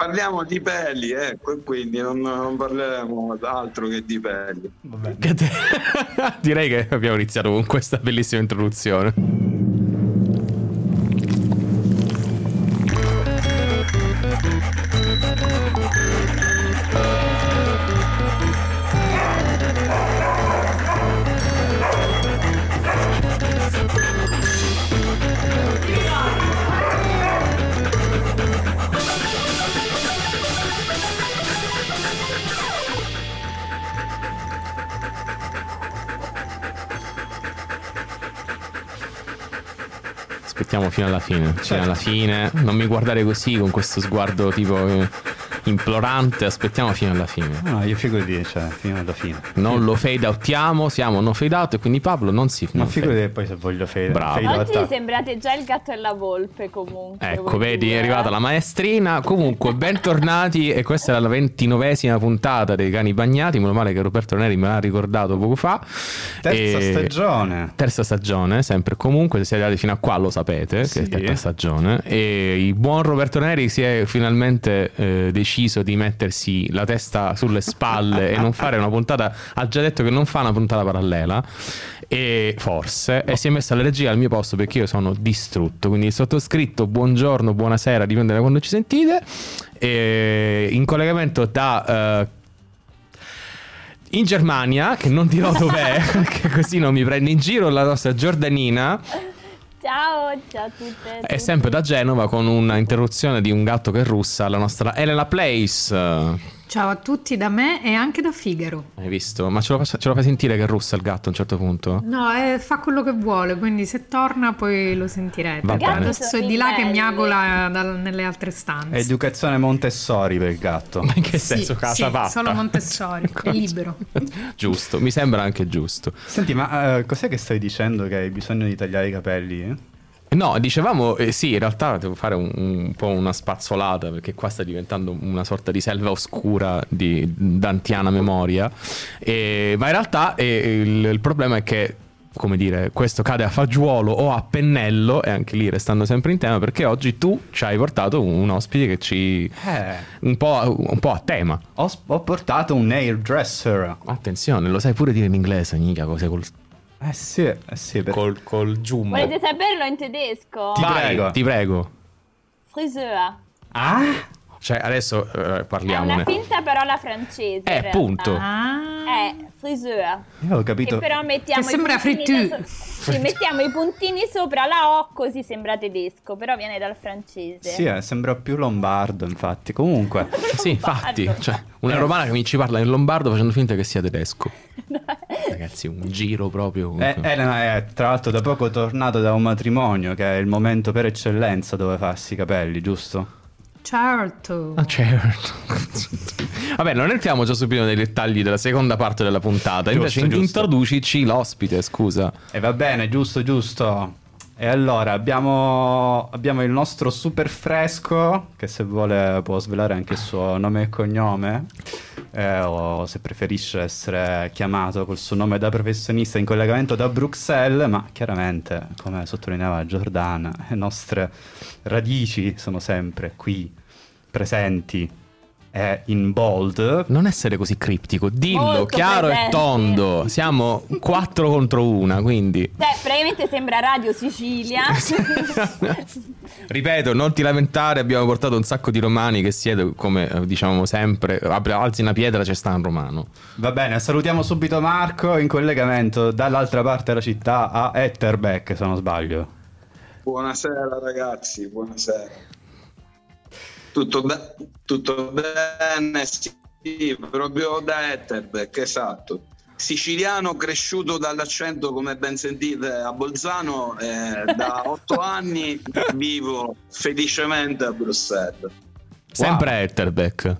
parliamo di peli, ecco, e quindi non, non parleremo d'altro che di peli. Direi che abbiamo iniziato con questa bellissima introduzione. Fine. Certo. alla fine. Non mi guardare così con questo sguardo tipo eh, implorante, aspettiamo fino alla fine. No, io figurati, cioè, fino alla fine. Non lo fade outiamo, siamo no fade out e quindi Pablo non si... Ma figurati poi se voglio fade, Bravo. fade Oggi sembrate già il gatto e la volpe comunque. Ecco, vedi, dire. è arrivata la maestrina. Comunque, bentornati e questa è la ventinovesima puntata dei cani bagnati, meno male che Roberto Neri me l'ha ricordato poco fa. Terza e... stagione. Terza stagione, sempre comunque, se siete arrivati fino a qua lo sapete, sì. che è terza stagione. E il buon Roberto Neri si è finalmente eh, deciso deciso di mettersi la testa sulle spalle e non fare una puntata, ha già detto che non fa una puntata parallela e forse e si è messo alla regia al mio posto perché io sono distrutto quindi il sottoscritto buongiorno buonasera dipende da quando ci sentite e in collegamento da uh, in Germania, che non dirò dov'è, perché così non mi prende in giro, la nostra Giordanina. Ciao, ciao a tutte. È sempre da Genova con un'interruzione di un gatto che russa, la nostra Elena Place. Ciao a tutti da me e anche da Figaro. Hai visto? Ma ce lo, fa, ce lo fai sentire che russa il gatto a un certo punto? No, eh, fa quello che vuole, quindi se torna poi lo sentirete. Va bene. è di là che miagola dal, nelle altre stanze. Educazione Montessori per il gatto. Ma in che senso? Sì, casa sì, fatta? solo Montessori, è libero. giusto, mi sembra anche giusto. Senti, ma uh, cos'è che stai dicendo che hai bisogno di tagliare i capelli? Eh? No, dicevamo, eh, sì, in realtà devo fare un, un, po' una spazzolata perché qua sta diventando una sorta di selva oscura di d'antiana memoria. E, ma in realtà eh, il, il problema è che come dire, questo cade a fagiolo o a pennello, e anche lì restando sempre in tema, perché oggi tu ci hai portato un, un ospite che ci. Eh. Un, po', un, po', a tema. Ho, ho, portato un hairdresser. Attenzione, lo sai pure dire in inglese, mica cose col eh sì, eh sì. Per... Col, col giummo. Volete saperlo in tedesco? Ti Vai, prego. Ti prego. Friseur. Ah? Cioè, adesso uh, parliamone. È una finta parola francese. Eh, punto. Ah. È friseur. Io ho capito. Che però mettiamo che sembra fritù. So- mettiamo i puntini sopra la O così sembra tedesco, però viene dal francese. Sì, eh, sembra più lombardo, infatti. Comunque. sì, infatti. Cioè, una eh. romana che mi ci parla in lombardo facendo finta che sia tedesco. Ragazzi, un giro proprio. Eh, Elena è tra l'altro da poco tornato da un matrimonio, che è il momento per eccellenza dove farsi i capelli, giusto? Certo. Ah, certo. Vabbè, non entriamo già subito nei dettagli della seconda parte della puntata. Invece giusto. introducici l'ospite, scusa. E va bene, giusto, giusto. E allora abbiamo, abbiamo, il nostro super fresco, che se vuole può svelare anche il suo nome e cognome, eh, o se preferisce essere chiamato col suo nome da professionista in collegamento da Bruxelles, ma chiaramente, come sottolineava Giordana, le nostre radici sono sempre qui, presenti è in bold. Non essere così criptico, dillo Molto chiaro presente. e tondo. Siamo 4 contro 1, quindi. Beh, praticamente sembra Radio Sicilia. Ripeto, non ti lamentare, abbiamo portato un sacco di romani che siete, come eh, diciamo sempre, alzi una pietra, c'è sta un romano. Va bene, salutiamo subito Marco in collegamento dall'altra parte della città a Etterbeck, se non sbaglio. Buonasera ragazzi, buonasera. Tutto, be- tutto bene, sì, proprio da Etterbeck, esatto. Siciliano cresciuto dall'accento, come ben sentite, a Bolzano, eh, da otto anni vivo felicemente a Bruxelles. Sempre wow. Etterbeck.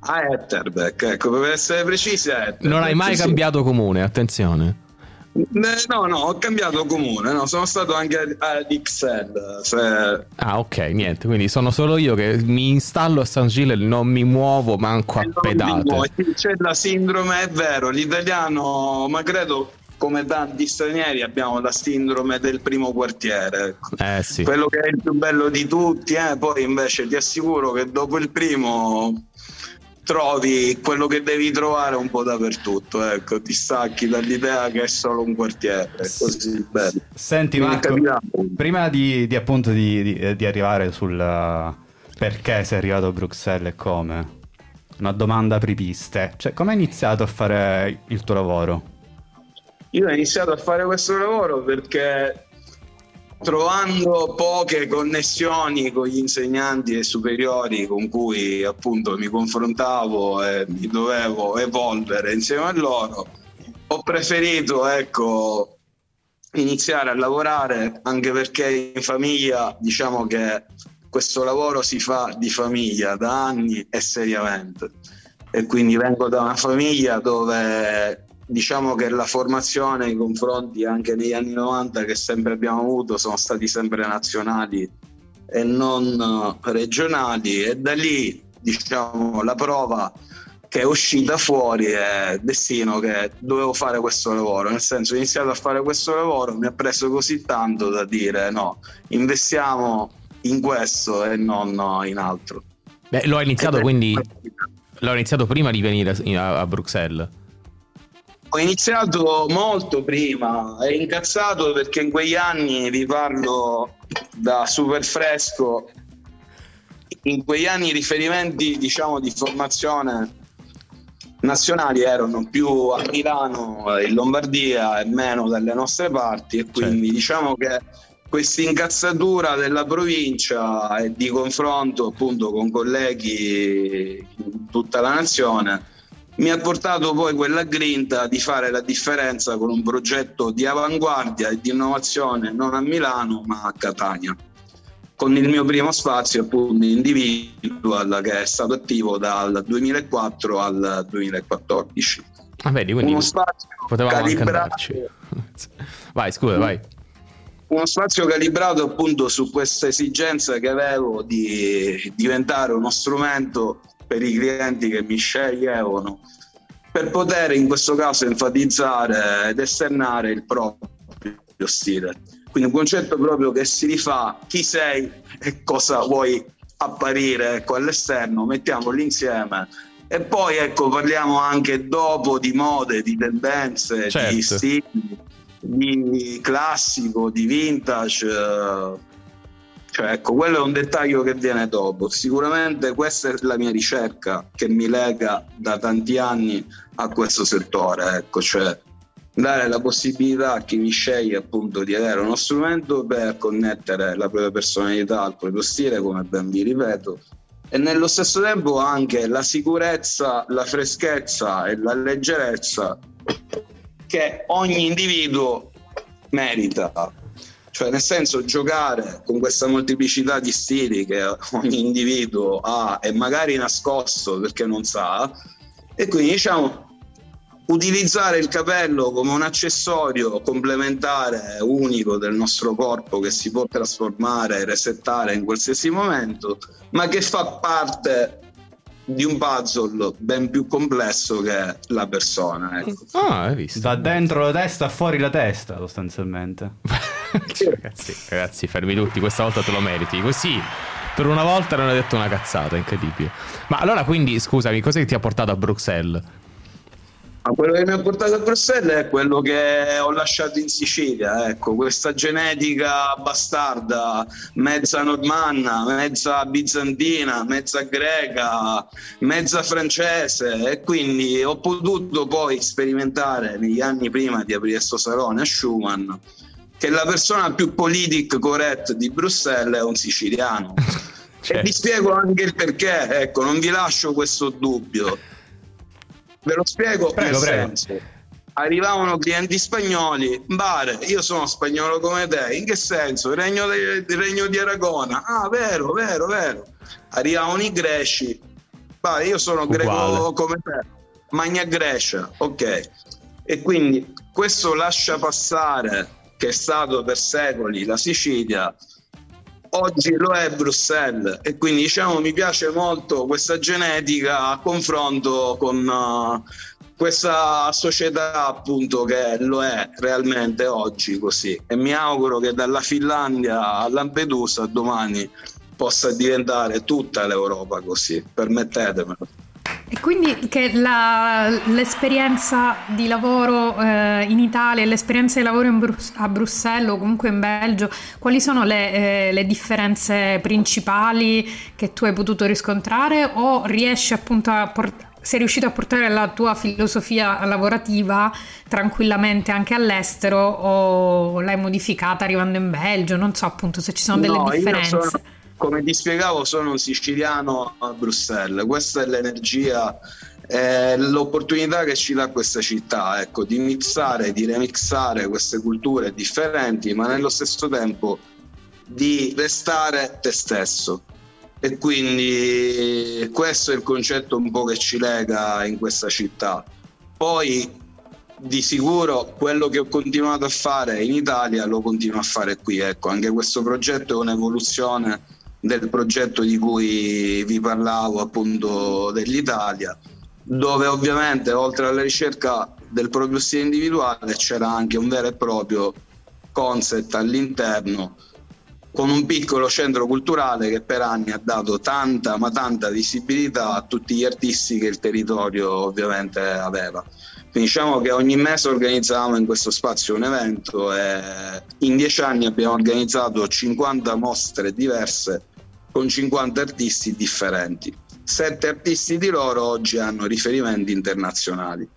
A Etterbeck, ecco, per essere precisi, Non hai mai sì. cambiato comune, attenzione. No, no, ho cambiato comune, no, sono stato anche ad XL. Se... Ah, ok, niente, quindi sono solo io che mi installo a San Gile e non mi muovo manco a pedate. C'è la sindrome, è vero, l'italiano, ma credo come tanti stranieri abbiamo la sindrome del primo quartiere. Eh, sì. Quello che è il più bello di tutti, eh? poi invece ti assicuro che dopo il primo trovi quello che devi trovare un po' dappertutto, ecco, ti stacchi dall'idea che è solo un quartiere, è così bello. Senti Marco, prima di, di appunto di, di, di, arrivare sul perché sei arrivato a Bruxelles e come, una domanda apripiste, cioè come hai iniziato a fare il tuo lavoro? Io ho iniziato a fare questo lavoro perché trovando poche connessioni con gli insegnanti e superiori con cui appunto mi confrontavo e mi dovevo evolvere insieme a loro, ho preferito ecco, iniziare a lavorare anche perché in famiglia diciamo che questo lavoro si fa di famiglia da anni e seriamente. E quindi vengo da una famiglia dove diciamo che la formazione, i confronti anche negli anni 90 che sempre abbiamo avuto sono stati sempre nazionali e non eh, regionali e da lì diciamo la prova che è uscita fuori è destino che dovevo fare questo lavoro, nel senso ho iniziato a fare questo lavoro, mi ha preso così tanto da dire no, investiamo in questo e non in altro. Beh, l'ho iniziato quindi l'ho iniziato prima di venire a, a Bruxelles. Ho iniziato molto prima, è incazzato perché in quegli anni, vi parlo da super fresco, in quegli anni i riferimenti diciamo di formazione nazionali erano più a Milano, in Lombardia e meno dalle nostre parti e quindi certo. diciamo che questa incazzatura della provincia e di confronto appunto con colleghi in tutta la nazione mi ha portato poi quella grinta di fare la differenza con un progetto di avanguardia e di innovazione non a Milano ma a Catania con il mio primo spazio appunto individual che è stato attivo dal 2004 al 2014 ah, vedi, quindi uno spazio calibrato. vai scusa vai. Uno spazio calibrato appunto su questa esigenza che avevo di diventare uno strumento per i clienti che mi sceglievano per poter in questo caso enfatizzare ed esternare il proprio stile. Quindi un concetto proprio che si rifà chi sei e cosa vuoi apparire ecco, all'esterno, mettiamoli insieme e poi ecco parliamo anche dopo di mode, di tendenze, certo. di stili, di classico, di vintage cioè, ecco, quello è un dettaglio che viene dopo. Sicuramente questa è la mia ricerca che mi lega da tanti anni a questo settore, ecco, cioè dare la possibilità a chi mi sceglie appunto di avere uno strumento per connettere la propria personalità al proprio stile, come ben vi ripeto, e nello stesso tempo anche la sicurezza, la freschezza e la leggerezza che ogni individuo merita cioè, nel senso, giocare con questa molteplicità di stili che ogni individuo ha e magari nascosto perché non sa, e quindi diciamo utilizzare il capello come un accessorio complementare unico del nostro corpo che si può trasformare e resettare in qualsiasi momento, ma che fa parte di un puzzle ben più complesso che la persona. Ecco. Ah, hai visto. Da dentro la testa fuori la testa, sostanzialmente. ragazzi, ragazzi, fermi tutti, questa volta te lo meriti. Così, per una volta non hai detto una cazzata, incredibile. Ma allora, quindi, scusami, cosa ti ha portato a Bruxelles? Ma quello che mi ha portato a Bruxelles è quello che ho lasciato in Sicilia, ecco, questa genetica bastarda, mezza normanna, mezza bizantina, mezza greca, mezza francese e quindi ho potuto poi sperimentare negli anni prima di aprire questo salone a Schumann che la persona più politic correct di Bruxelles è un siciliano. Certo. E vi spiego anche il perché, ecco, non vi lascio questo dubbio Ve lo spiego prego, prego. Senso. Arrivavano clienti spagnoli, Bare, io sono spagnolo come te, in che senso? Il regno, de, il regno di Aragona, ah vero, vero, vero. Arrivavano i greci, Bare, io sono Uguale. greco come te, Magna Grecia, ok. E quindi questo lascia passare che è stato per secoli la Sicilia oggi lo è Bruxelles. E quindi diciamo mi piace molto questa genetica a confronto con uh, questa società appunto che lo è realmente oggi così. E mi auguro che dalla Finlandia a Lampedusa domani possa diventare tutta l'Europa così, permettetemelo. E quindi che la, l'esperienza di lavoro eh, in Italia e l'esperienza di lavoro Brus- a Bruxelles o comunque in Belgio, quali sono le, eh, le, differenze principali che tu hai potuto riscontrare o riesci appunto a portare sei riuscito a portare la tua filosofia lavorativa tranquillamente anche all'estero o l'hai modificata arrivando in Belgio? Non so appunto se ci sono delle no, differenze. Come ti spiegavo, sono un siciliano a Bruxelles. Questa è l'energia, è l'opportunità che ci dà questa città, ecco, di mixare, di remixare queste culture differenti, ma nello stesso tempo di restare te stesso e quindi questo è il concetto un po' che ci lega in questa città. Poi di sicuro quello che ho continuato a fare in Italia lo continuo a fare qui, ecco, anche questo progetto è un'evoluzione del progetto di cui vi parlavo appunto dell'Italia, dove ovviamente oltre alla ricerca del proprio stile individuale c'era anche un vero e proprio concept all'interno con un piccolo centro culturale che per anni ha dato tanta ma tanta visibilità a tutti gli artisti che il territorio ovviamente aveva. Quindi diciamo che ogni mese organizzavamo in questo spazio un evento e in dieci anni abbiamo organizzato 50 mostre diverse con 50 artisti differenti. Sette artisti di loro oggi hanno riferimenti internazionali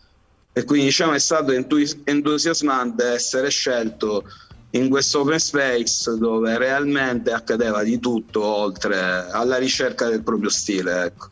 e quindi diciamo è stato entusiasmante essere scelto in questo open space dove realmente accadeva di tutto oltre alla ricerca del proprio stile. Ecco.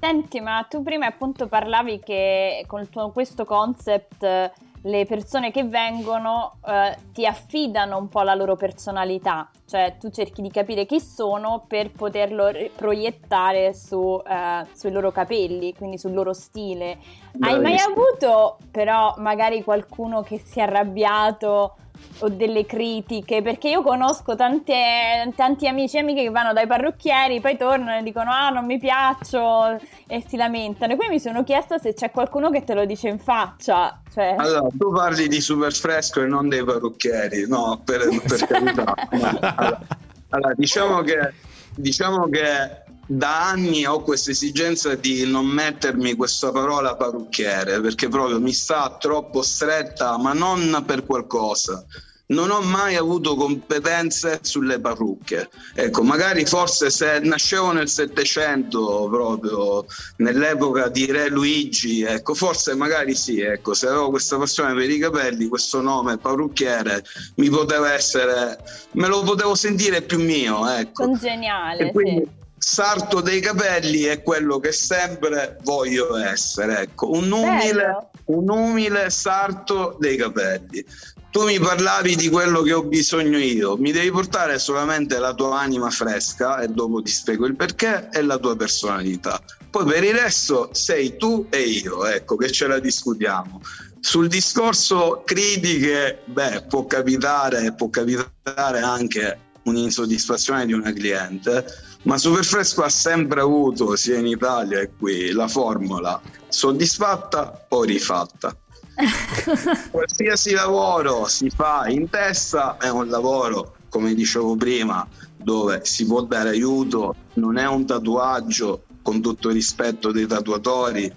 Senti, ma tu prima appunto parlavi che con questo concept le persone che vengono eh, ti affidano un po' la loro personalità, cioè tu cerchi di capire chi sono per poterlo proiettare su, eh, sui loro capelli, quindi sul loro stile. Bravissimo. Hai mai avuto però magari qualcuno che si è arrabbiato o delle critiche, perché io conosco tante, tanti amici e amiche che vanno dai parrucchieri, poi tornano e dicono ah non mi piaccio e si lamentano. E quindi mi sono chiesta se c'è qualcuno che te lo dice in faccia. Cioè... Allora, tu parli di super fresco e non dei parrucchieri, no, per, per carità. allora, allora, diciamo che, diciamo che da anni ho questa esigenza di non mettermi questa parola parrucchiere perché proprio mi sta troppo stretta, ma non per qualcosa. Non ho mai avuto competenze sulle parrucche. Ecco, magari forse se nascevo nel Settecento, proprio nell'epoca di Re Luigi, ecco, forse magari sì, ecco, se avevo questa passione per i capelli, questo nome parrucchiere mi poteva essere, me lo potevo sentire più mio, ecco. Congeniale, quindi, sì sarto dei capelli è quello che sempre voglio essere. Ecco, un umile, un umile sarto dei capelli. Tu mi parlavi di quello che ho bisogno io, mi devi portare solamente la tua anima fresca e dopo ti spiego il perché e la tua personalità. Poi per il resto sei tu e io, ecco, che ce la discutiamo. Sul discorso critiche, beh, può capitare, può capitare anche un'insoddisfazione di una cliente, ma Superfresco ha sempre avuto, sia in Italia che qui, la formula soddisfatta o rifatta. Qualsiasi lavoro si fa in testa è un lavoro, come dicevo prima, dove si può dare aiuto, non è un tatuaggio con tutto il rispetto dei tatuatori,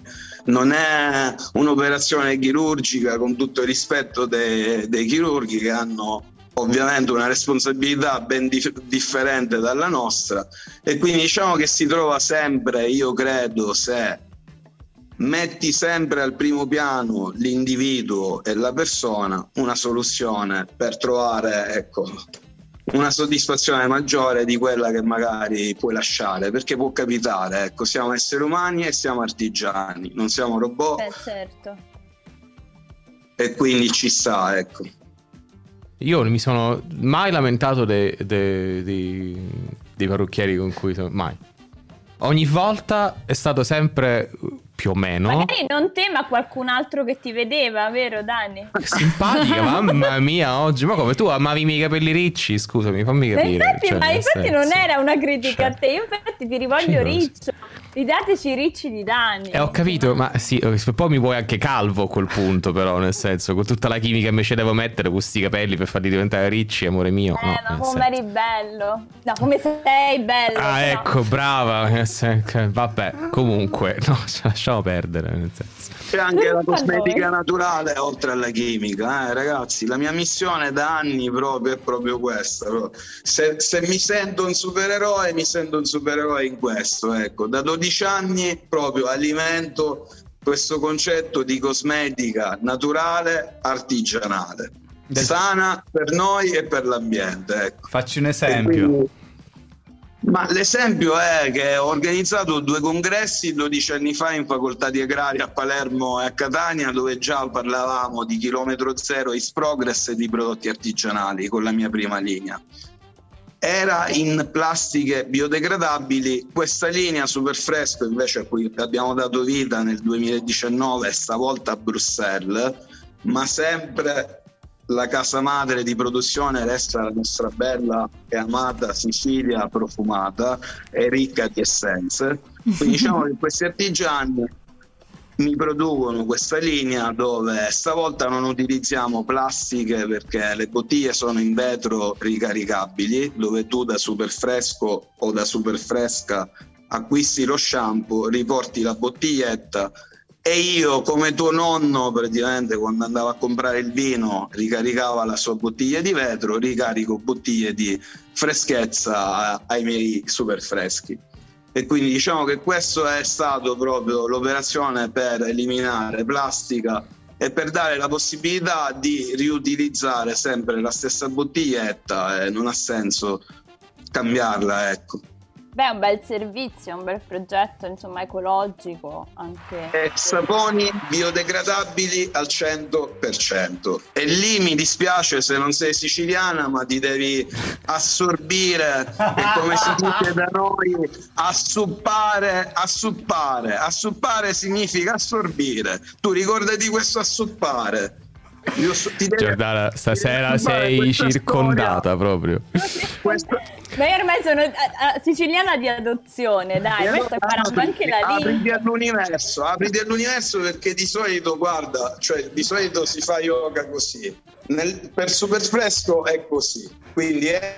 non è un'operazione chirurgica con tutto il rispetto dei, dei chirurghi che hanno ovviamente una responsabilità ben dif- differente dalla nostra e quindi diciamo che si trova sempre, io credo, se metti sempre al primo piano l'individuo e la persona, una soluzione per trovare ecco, una soddisfazione maggiore di quella che magari puoi lasciare, perché può capitare, ecco, siamo esseri umani e siamo artigiani, non siamo robot. Eh, certo. E quindi ci sta, ecco. Io non mi sono mai lamentato dei, dei, dei, dei parrucchieri con cui sono. Mai. Ogni volta è stato sempre più o meno. Magari non te, ma qualcun altro che ti vedeva, vero Dani? Simpatica, mamma mia, oggi. Ma come tu amavi i miei capelli ricci? Scusami, fammi capire. Ma infatti, cioè, ma infatti non era una critica cioè, a te, io infatti ti rivoglio riccio. Ridateci ricci di danni. Eh, ho capito, ma sì, poi mi vuoi anche calvo a quel punto, però, nel senso, con tutta la chimica che invece devo mettere questi capelli per farli diventare ricci, amore mio. Eh, no, ma come eri bello. No, come sei bello. Ah, però. ecco, brava. Eh, vabbè, comunque, no, lasciamo perdere, nel senso. C'è anche la cosmetica naturale oltre alla chimica, eh, ragazzi. La mia missione da anni proprio è proprio questa. proprio. Se, se mi sento un supereroe, mi sento un supereroe in questo. Ecco, da 12 anni proprio alimento questo concetto di cosmetica naturale, artigianale, Del- sana per noi e per l'ambiente. Ecco. Facci un esempio. quindi- Ma l'esempio è che ho organizzato due congressi 12 anni fa in facoltà di agraria a Palermo e a Catania dove già parlavamo di chilometro zero, is progress e di prodotti artigianali con la mia prima linea. Era in plastiche biodegradabili, questa linea super fresco invece a cui abbiamo dato vita nel 2019, stavolta a Bruxelles, ma sempre la casa madre di produzione resta la nostra bella e amata Sicilia profumata e ricca di essenze. Quindi diciamo che questi artigiani mi producono questa linea dove stavolta non utilizziamo plastiche perché le bottiglie sono in vetro ricaricabili, dove tu da super fresco o da super fresca acquisti lo shampoo, riporti la bottiglietta e io come tuo nonno praticamente quando andavo a comprare il vino ricaricava la sua bottiglia di vetro, ricarico bottiglie di freschezza ai miei super freschi. E quindi diciamo che questa è stata proprio l'operazione per eliminare plastica e per dare la possibilità di riutilizzare sempre la stessa bottiglietta e non ha senso cambiarla, ecco. Beh, un bel servizio, un bel progetto, insomma, ecologico anche. E saponi biodegradabili al 100%. E lì mi dispiace se non sei siciliana, ma ti devi assorbire, e come si dice da noi, assuppare, assuppare. Assuppare significa assorbire. Tu ricordati questo assuppare. Io so- ti devi- Giordana, stasera ti devi sei circondata proprio. storia, questa- Ma io ormai sono eh, eh, siciliana di adozione, dai, E allora imparando anche la apriti lingua. all'universo, apriti all'universo perché di solito, guarda, cioè di solito si fa yoga così. Nel- per super fresco è così. Quindi è-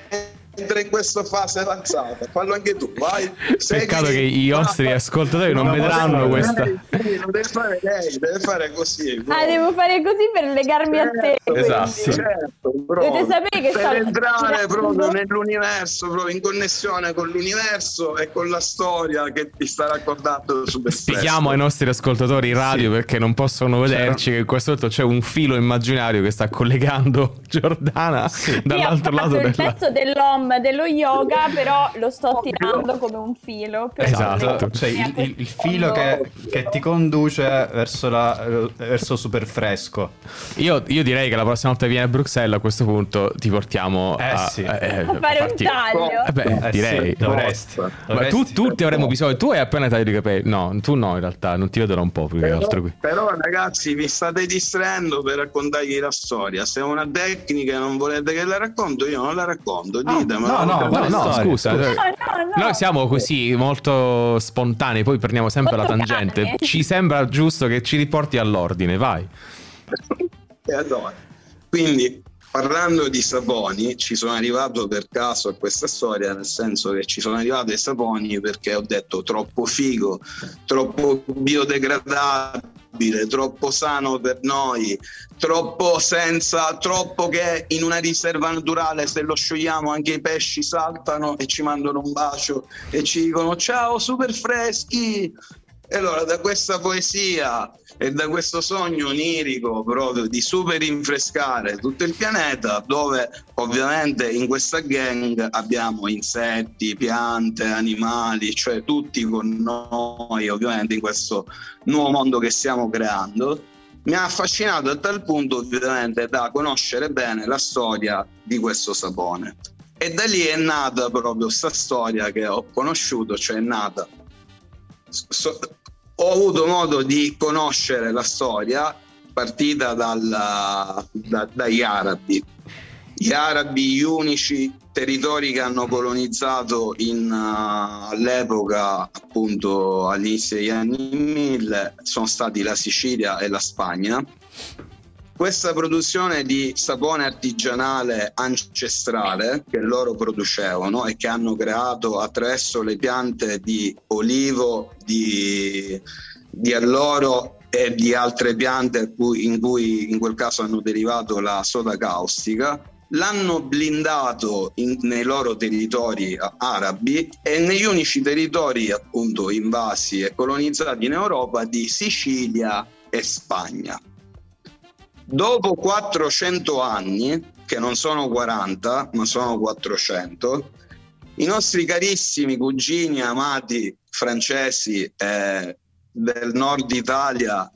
in questa fase avanzata. Fallo anche tu, vai. Peccato che i nostri ascoltatori non No, vedranno deve questa. fare lei, deve fare lei, deve fare così. Ah, devo fare così per legarmi a te. Certo. Esatto. certo. Dovete sapere che per sto entrare proprio nell'universo, proprio in connessione con l'universo e con la storia che ti sta raccontando su Spieghiamo ai nostri ascoltatori in radio perché non possono vederci che in questo momento c'è un filo immaginario che sta collegando Giordana Io dall'altro lato il della... pezzo dell'om dello yoga, però lo sto tirando come un filo. Esatto. Cioè il, il- il filo che, che ti conduce verso, la, eh, verso super fresco. Io, io direi che la prossima volta che vieni a Bruxelles a questo punto ti portiamo Eh, a, sì. A fare un taglio. Eh beh, Eh, direi. sì, dovresti. Ma tu, tutti avremo bisogno. Tu hai appena tagliato i capelli. No, tu no, in realtà, non ti vedo da un po' più che Però, altro qui. però, ragazzi vi state distraendo per raccontargli la storia se è una tecnica e non volete che la racconto io non la racconto Ah, ditemelo no, no, No, no, storia? scusa. No, no, no. Noi siamo così molto spontanei, poi prendiamo sempre la Molto tangente. cane. Ci sembra giusto che ci riporti all'ordine, vai. E allora, quindi parlando di saponi, ci sono arrivato per caso a questa storia, nel senso che ci sono arrivato ai saponi perché ho detto troppo figo, troppo biodegradabile, troppo sano per noi, troppo senza, troppo che in una riserva naturale se lo sciogliamo anche i pesci saltano e ci mandano un bacio e ci dicono ciao super freschi. E allora da questa poesia e da questo sogno onirico proprio di super rinfrescare tutto il pianeta, dove ovviamente in questa gang abbiamo insetti, piante, animali, cioè tutti con noi ovviamente in questo nuovo mondo che stiamo creando. Mi ha affascinato a tal punto ovviamente da conoscere bene la storia di questo sapone. E da lì è nata proprio questa storia che ho conosciuto, cioè è nata So- ho avuto modo di conoscere la storia partita dalla- da- dagli arabi. Gli arabi, gli unici territori che hanno colonizzato in, uh, all'epoca, appunto all'inizio degli anni 1000, sono stati la Sicilia e la Spagna. Questa produzione di sapone artigianale ancestrale che loro producevano e che hanno creato attraverso le piante di olivo, di, di alloro e di altre piante in cui in quel caso hanno derivato la soda caustica l'hanno blindato in, nei loro territori arabi e negli unici territori appunto invasi e colonizzati in Europa di Sicilia e Spagna. Dopo 400 anni, che non sono 40 ma sono 400, i nostri carissimi cugini amati francesi eh, del nord Italia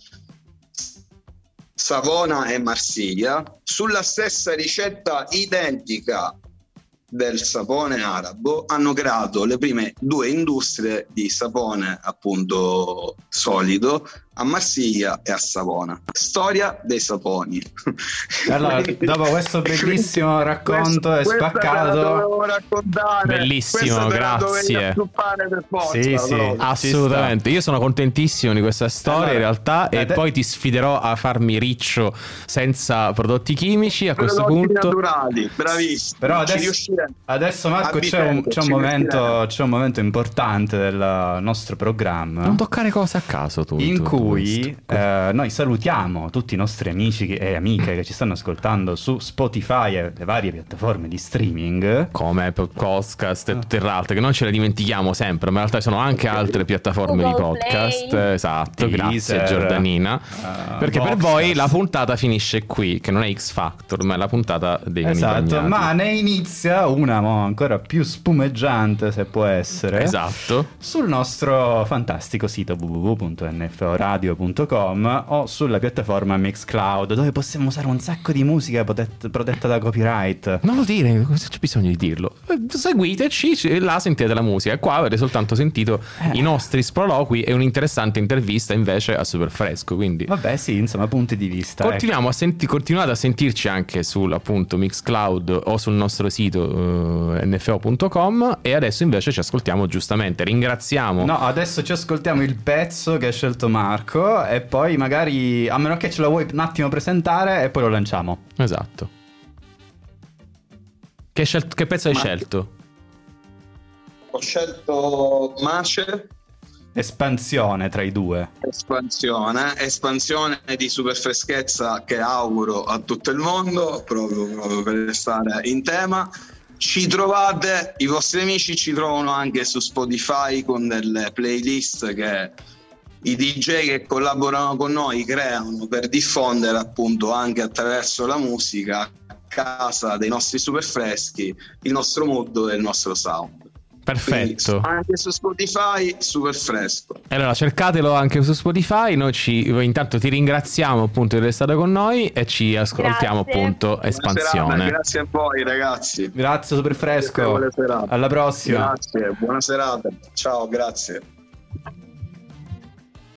Savona e Marsiglia sulla stessa ricetta identica del sapone arabo hanno creato le prime due industrie di sapone appunto solido a Marsiglia e a Savona. Storia dei saponi. Allora, dopo questo bellissimo racconto questo, è spaccato. Bellissimo, grazie. Forza, sì, sì, assolutamente. Io sono contentissimo di questa storia allora, in realtà e poi ti sfiderò a farmi riccio senza prodotti chimici a questo prodotti punto. naturali, bravissimo. Però adesso, adesso Marco c'è un, c'è, un momento, c'è un, momento, importante del nostro programma. Non toccare cose a caso tu. In tu, cui cui eh, noi salutiamo tutti i nostri amici e amiche che ci stanno ascoltando su Spotify e le varie piattaforme di streaming. Come Podcast e tutte le altre, che non ce le dimentichiamo sempre, ma in realtà sono anche altre piattaforme Google di podcast. Play. Esatto, Teaser, grazie Giordanina. Uh, perché Boxcast. per voi la puntata finisce qui, che non è X Factor, ma è la puntata dei Esatto, ma ne inizia una mo, ancora più spumeggiante, se può essere. Esatto. Sul nostro fantastico sito www.nforadio radio.com o sulla piattaforma Mixcloud dove possiamo usare un sacco di musica protetta, da copyright. Non lo dire, c'è bisogno di dirlo. Eh, seguiteci, là sentite la musica. Qua avete soltanto sentito eh. i nostri sproloqui e un'interessante intervista invece a Super Fresco. Quindi... Vabbè, sì, insomma, punti di vista. Continuiamo ecco. a senti- continuate a sentirci anche sul appunto Mixcloud o sul nostro sito uh, nfo.com e adesso invece ci ascoltiamo giustamente. Ringraziamo. No, adesso ci ascoltiamo il pezzo che ha scelto Marco Marco e poi magari, a meno che ce lo vuoi un attimo presentare e poi lo lanciamo. Esatto. Che, scel- che pezzo hai scelto? Ho scelto Mace. Espansione tra i due. Espansione, espansione di super freschezza che auguro a tutto il mondo, proprio, proprio per restare in tema. Ci trovate, i vostri amici ci trovano anche su Spotify con delle playlist che i DJ che collaborano con noi creano per diffondere appunto anche attraverso la musica casa dei nostri super freschi il nostro mood e il nostro sound. Perfetto. Quindi, anche su Spotify, super fresco. Allora cercatelo anche su Spotify. Noi ci, intanto ti ringraziamo appunto di essere stato con noi e ci ascoltiamo grazie. appunto Espansione. Serata, grazie a voi ragazzi. Grazie super fresco. Alla prossima. Grazie, buona serata. Ciao, grazie.